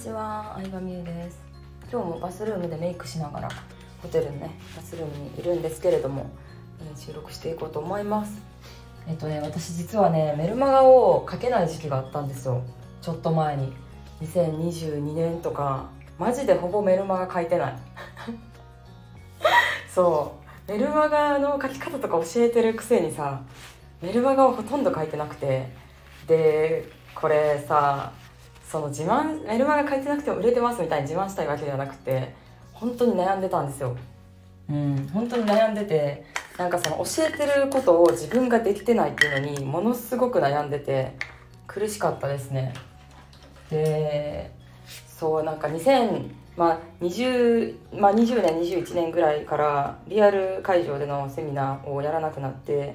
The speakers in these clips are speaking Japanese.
ちは、相葉美優です今日もバスルームでメイクしながらホテルのねバスルームにいるんですけれども、えー収録していこうと思います。えっとね私実はねメルマガを書けない時期があったんですよ。ちょっと前に。2022年とかマジでほぼメルマガ書いてない。そう。メルマガの書き方とか教えてるくせにさメルマガをほとんど書いてなくて。でこれさその自慢メルマガ書いてなくても売れてますみたいに自慢したいわけではなくて本当に悩んでたんですよ。うん本当に悩んでてなんかその教えてることを自分ができてないっていうのにものすごく悩んでて苦しかったですね。でそうなんか2000まあ20まあ、20年21年ぐらいからリアル会場でのセミナーをやらなくなって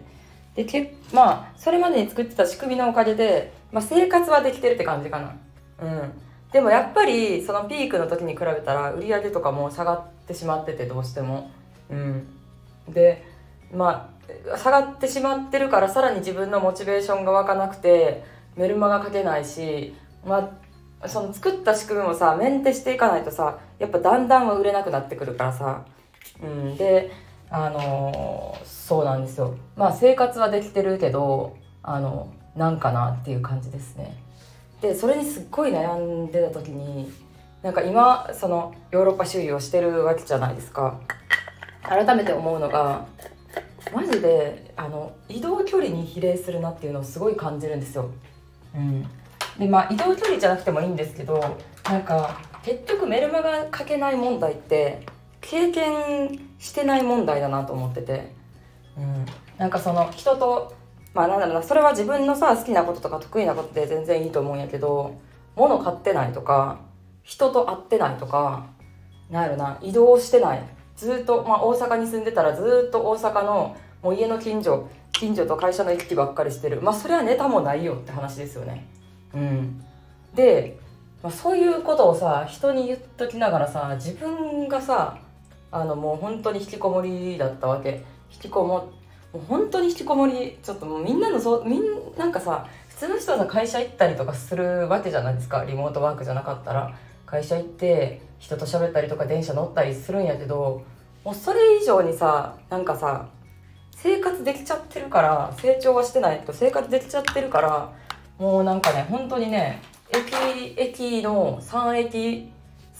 でけまあそれまでに作ってた仕組みのおかげで、まあ、生活はできてるって感じかな。うん。でもやっぱりそのピークの時に比べたら売り上げとかも下がってしまっててどうしても。うん。でまあ下がってしまってるからさらに自分のモチベーションが湧かなくてメルマガ書けないしまあその作った仕組みもさメンテしていかないとさやっぱだんだんは売れなくなってくるからさ。うん。であのそうなんですよ。まあ生活はできてるけどあのなんかなっていう感じですね。でそれにすっごい悩んでた時になんか今そのヨーロッパ周遊をしてるわけじゃないですか。改めて思うのがマジであの移動距離に比例するなっていうのをすごい感じるんですよ。うん、でまあ移動距離じゃなくてもいいんですけどなんか結局メルマガ書けない問題って経験してない問題だなと思ってて、うん、なんかその人とまあなんだろうなそれは自分のさ好きなこととか得意なことで全然いいと思うんやけど物買ってないとか人と会ってないとかなんやろな移動してない。ずっと、まあ、大阪に住んでたらずっと大阪のもう家の近所近所と会社の行き来ばっかりしてる。まあそれはネタもないよって話ですよね。うん。で、まあ、そういうことをさ人に言っときながらさ自分がさあのもう本当に引きこもりだったわけ。引きこももう本当に引きこもりちょっともうみんなのそうみんなんかさ普通の人はさ会社行ったりとかするわけじゃないですか。リモートワークじゃなかったら。会社行って人と喋ったりとか電車乗ったりするんやけどもうそれ以上にさなんかさ生活できちゃってるから成長はしてない。けど生活できちゃってるからもうなんかね本当にね駅駅の3駅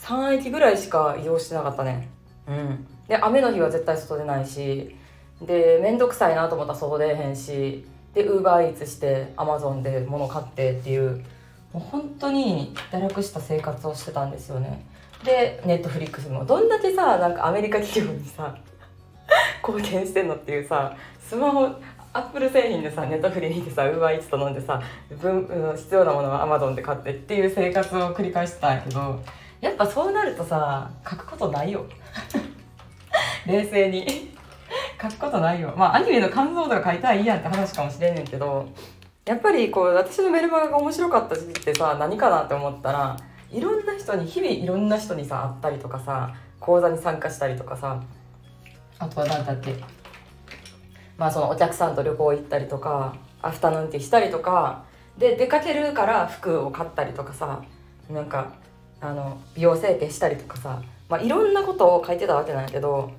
3駅ぐらいしか移動してなかったね。うん。で雨の日は絶対外出ないしで面倒くさいなと思ったら外出えへんしでウーバーイーツしてアマゾンで物買ってっていうもう本当に堕落した生活をしてたんですよね。でネットフリックスも。どんだけさなんかアメリカ企業にさ 貢献してんのっていうさスマホアップル製品でさネットフリーでさウーバーイーツ頼んでさ分必要なものはアマゾンで買ってっていう生活を繰り返してたんやけどやっぱそうなるとさ書くことないよ。冷静に。書くことないよ。まあアニメの感想とか書いたらいいやんって話かもしれんねんけどやっぱりこう私のメルマガが面白かった時期ってさ何かなって思ったらいろんな人に日々いろんな人にさ会ったりとかさ講座に参加したりとかさあとは何だっけ？まあそのお客さんと旅行行ったりとかアフタヌーンティーしたりとかで出かけるから服を買ったりとかさなんかあの美容整形したりとかさ、まあ、いろんなことを書いてたわけなんやけど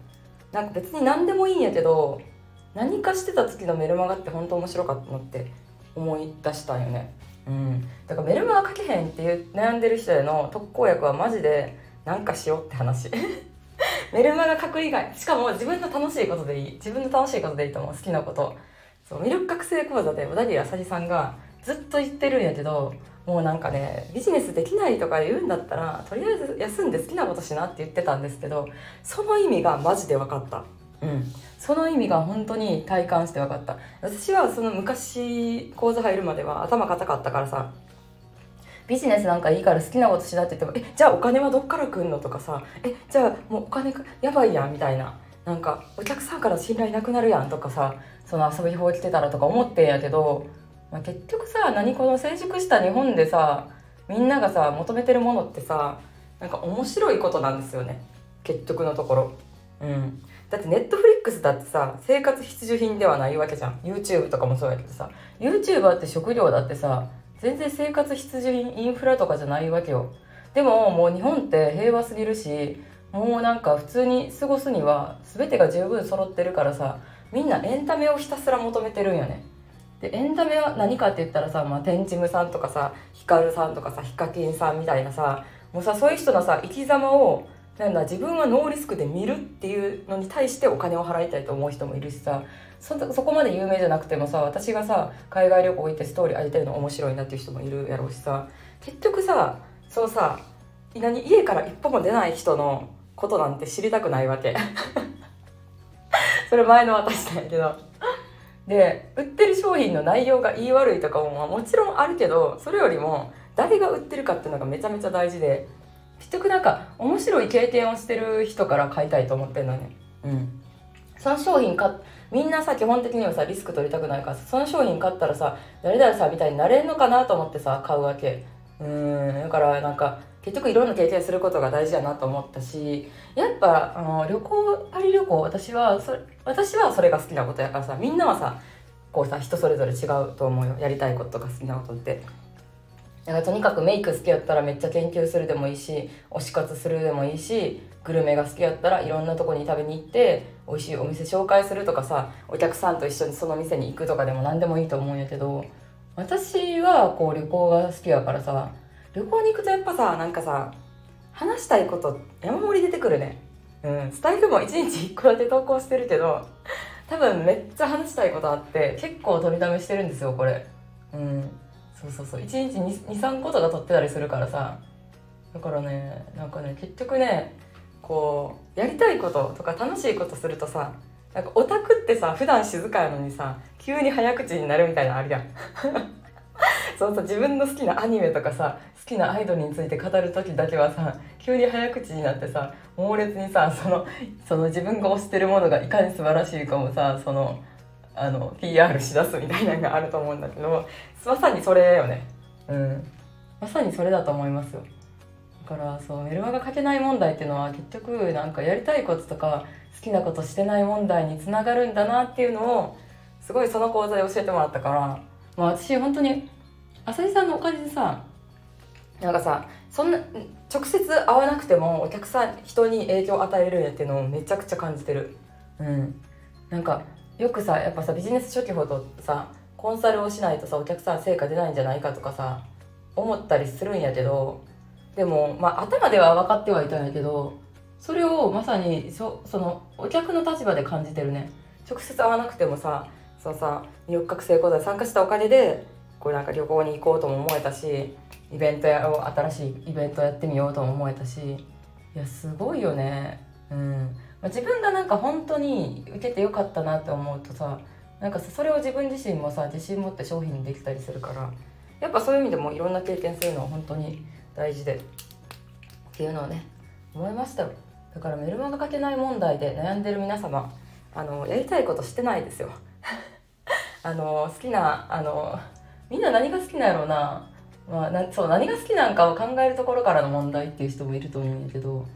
なんか別に何でもいいんやけど何かしてた時のメルマガって本当面白かったなって思い出したんよね。うん、だからメルマガ書けへんっていう悩んでる人への特効薬はマジで何かしようって話。メルマガ書く以外。しかも自分の楽しいことでいい。自分の楽しいことでいいと思う。好きなこと。そう魅力覚醒講座で小田切あさりさんがずっと言ってるんやけどもうなんかねビジネスできないとか言うんだったらとりあえず休んで好きなことしなって言ってたんですけどその意味がマジで分かった。うん。その意味が本当に体感して分かった。私はその昔講座入るまでは頭固かったからさビジネスなんかいいから好きなことしなって言っても「えじゃあお金はどっから来んの?」とかさ「えじゃあもうお金かやばいやん」みたいな。なんかお客さんから信頼なくなるやんとかさその遊び法来てたらとか思ってんやけど、まあ、結局さ何この成熟した日本でさみんながさ求めてるものってさなんか面白いことなんですよね。結局のところ。うん。だってネットフリックスだってさ生活必需品ではないわけじゃん。YouTube とかもそうやけどさ。YouTuber って食料だってさ全然生活必需品インフラとかじゃないわけよ。でももう日本って平和すぎるしもうなんか普通に過ごすには全てが十分揃ってるからさみんなエンタメをひたすら求めてるんよね。でエンタメは何かって言ったらさ、まあ、テンチムさんとかさヒカルさんとかさヒカキンさんみたいなさもうさそういう人のさ生き様をなんだ自分はノーリスクで見るっていうのに対してお金を払いたいと思う人もいるしさそそこまで有名じゃなくてもさ私がさ海外旅行行ってストーリー上げてるの面白いなっていう人もいるやろうしさ結局さそうさ何家から一歩も出ない人のことなんて知りたくないわけ。それ前の私なんやけど。で売ってる商品の内容が言い悪いとかももちろんあるけどそれよりも誰が売ってるかっていうのがめちゃめちゃ大事で結局なんか面白い経験をしてる人から買いたいと思ってんのね。うん。その商品買みんなさ基本的にはさリスク取りたくないからその商品買ったらさ誰々さみたいになれんのかなと思ってさ買うわけ。うん。だからなんか結局いろんな経験することが大事だなと思ったしやっぱあの旅行パリ旅行私はそ私はそれが好きなことやからさみんなはさこうさ人それぞれ違うと思うよ。やりたいこととか好きなことって。だからとにかくメイク好きやったらめっちゃ研究するでもいいし推し活するでもいいしグルメが好きやったらいろんなとこに食べに行って美味しいお店紹介するとかさお客さんと一緒にその店に行くとかでも何でもいいと思うんやけど私はこう旅行が好きやからさ旅行に行くとやっぱさなんかさ話したいこと山盛り出てくるね。うんスタイルも1日1個だけ投稿してるけど多分めっちゃ話したいことあって結構取りだめしてるんですよこれ。うん。そうそうそう。1日23個とか撮ってたりするからさ。だからねなんかね結局ねこうやりたいこととか楽しいことするとさなんかオタクってさ普段静かやのにさ急に早口になるみたいなのあるやん。そうそう自分の好きなアニメとかさ好きなアイドルについて語る時だけはさ急に早口になってさ猛烈にさそのその自分が推してるものがいかに素晴らしいかもさそのあの PR しだすみたいなのがあると思うんだけどまさにそれよね。うん。まさにそれだと思いますよ。だからそうメルマガ書けない問題っていうのは結局なんかやりたいこととか好きなことしてない問題につながるんだなっていうのをすごいその講座で教えてもらったから、まあ、私本当に浅井さんのおかげでさなんかさそんな直接会わなくてもお客さん人に影響を与えれるんやっていうのをめちゃくちゃ感じてる。うん。なんかよくさやっぱさビジネス初期ほどさコンサルをしないとさお客さん成果出ないんじゃないかとかさ思ったりするんやけどでもまあ頭では分かってはいたんやけどそれをまさにそそのお客の立場で感じてるね。直接会わなくてもさそのさ六角成功座参加したお金でこうなんか旅行に行こうとも思えたしイベントやを新しいイベントやってみようとも思えたしいやすごいよね。うん。まあ自分がなんか本当に受けてよかったなって思うとさなんかそれを自分自身もさ自信持って商品にできたりするからやっぱそういう意味でもいろんな経験するのは本当に大事でっていうのをね思いましただからメルマガ書けない問題で悩んでる皆様あのやりたいことしてないですよ。あの好きなあのみんな何が好きなんやろうな,、まあ、なそう何が好きなんかを考えるところからの問題っていう人もいると思うんやけど。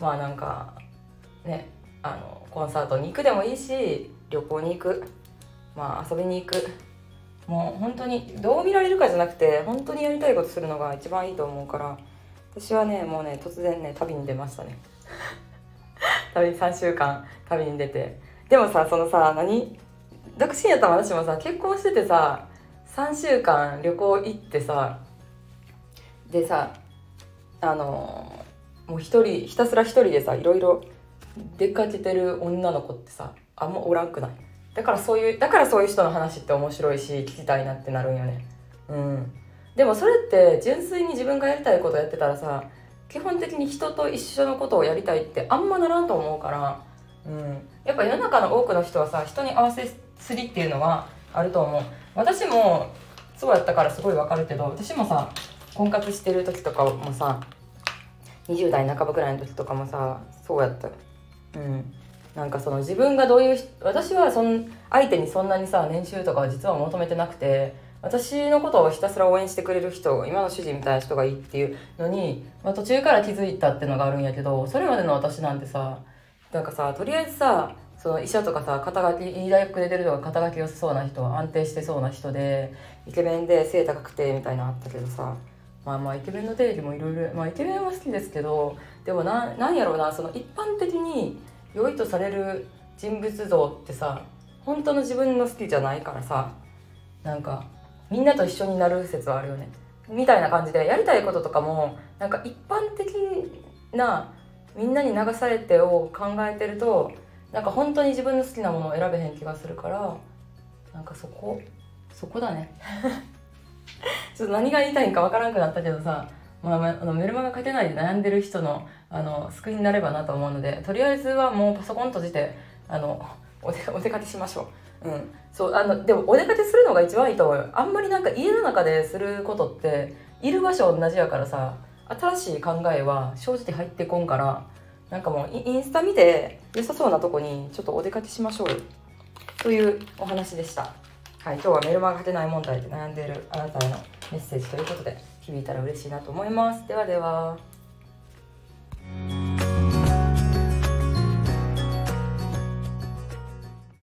まあなんかねあのコンサートに行くでもいいし旅行に行く。まあ遊びに行く。もう本当にどう見られるかじゃなくて本当にやりたいことするのが一番いいと思うから。私はねもうね突然ね旅に出ましたね。旅3週間旅に出て。でもさそのさ何独身やったら私もさ結婚しててさ3週間旅行行ってさでさあのもう一人ひたすら一人でさいろいろ出かけてる女の子ってさあんまおらんくない？だからそういうだからそういう人の話って面白いし聞きたいなってなるんよね。うん。でもそれって純粋に自分がやりたいことやってたらさ基本的に人と一緒のことをやりたいってあんまならんと思うから。うん。やっぱ世の中の多くの人はさ人に合わせすりっていうのはあると思う。私もそうやったからすごいわかるけど私もさ婚活してる時とかもさ20代半ばぐらいの時とかもさそうやった。うん。なんかその自分がどういう私はそん相手にそんなにさ年収とかは実は求めてなくて私のことをひたすら応援してくれる人今の主人みたいな人がいいっていうのに、まあ、途中から気づいたっていうのがあるんやけどそれまでの私なんてさなんかさとりあえずさその医者とかさ肩書きいい大学出てるとか肩書き良さそうな人は安定してそうな人でイケメンで背高くてみたいなあったけどさまあまあイケメンの定義もいろいろまあイケメンは好きですけどでもななんやろうなその一般的に良いとされる人物像ってさ本当の自分の好きじゃないからさなんかみんなと一緒になる説はあるよね。みたいな感じでやりたいこととかもなんか一般的なみんなに流されてを考えてるとなんか本当に自分の好きなものを選べへん気がするからなんかそこ？そこだね。ちょっと何が言いたいんかわからんくなったけどさ、まあ、あのメルマガ書けないで悩んでる人のあの救いになればなと思うのでとりあえずはもうパソコン閉じてあのお出お出かけしましょう。うん、そうあのでもお出かけするのが一番いいと思うよ。あんまりなんか家の中ですることっている場所同じやからさ新しい考えは正直入ってこんからなんかもうインスタ見て良さそうなとこにちょっとお出かけしましょうよというお話でした。はい今日はメルマガ勝てない問題で悩んでいるあなたへのメッセージということで響いたら嬉しいなと思います。ではでは。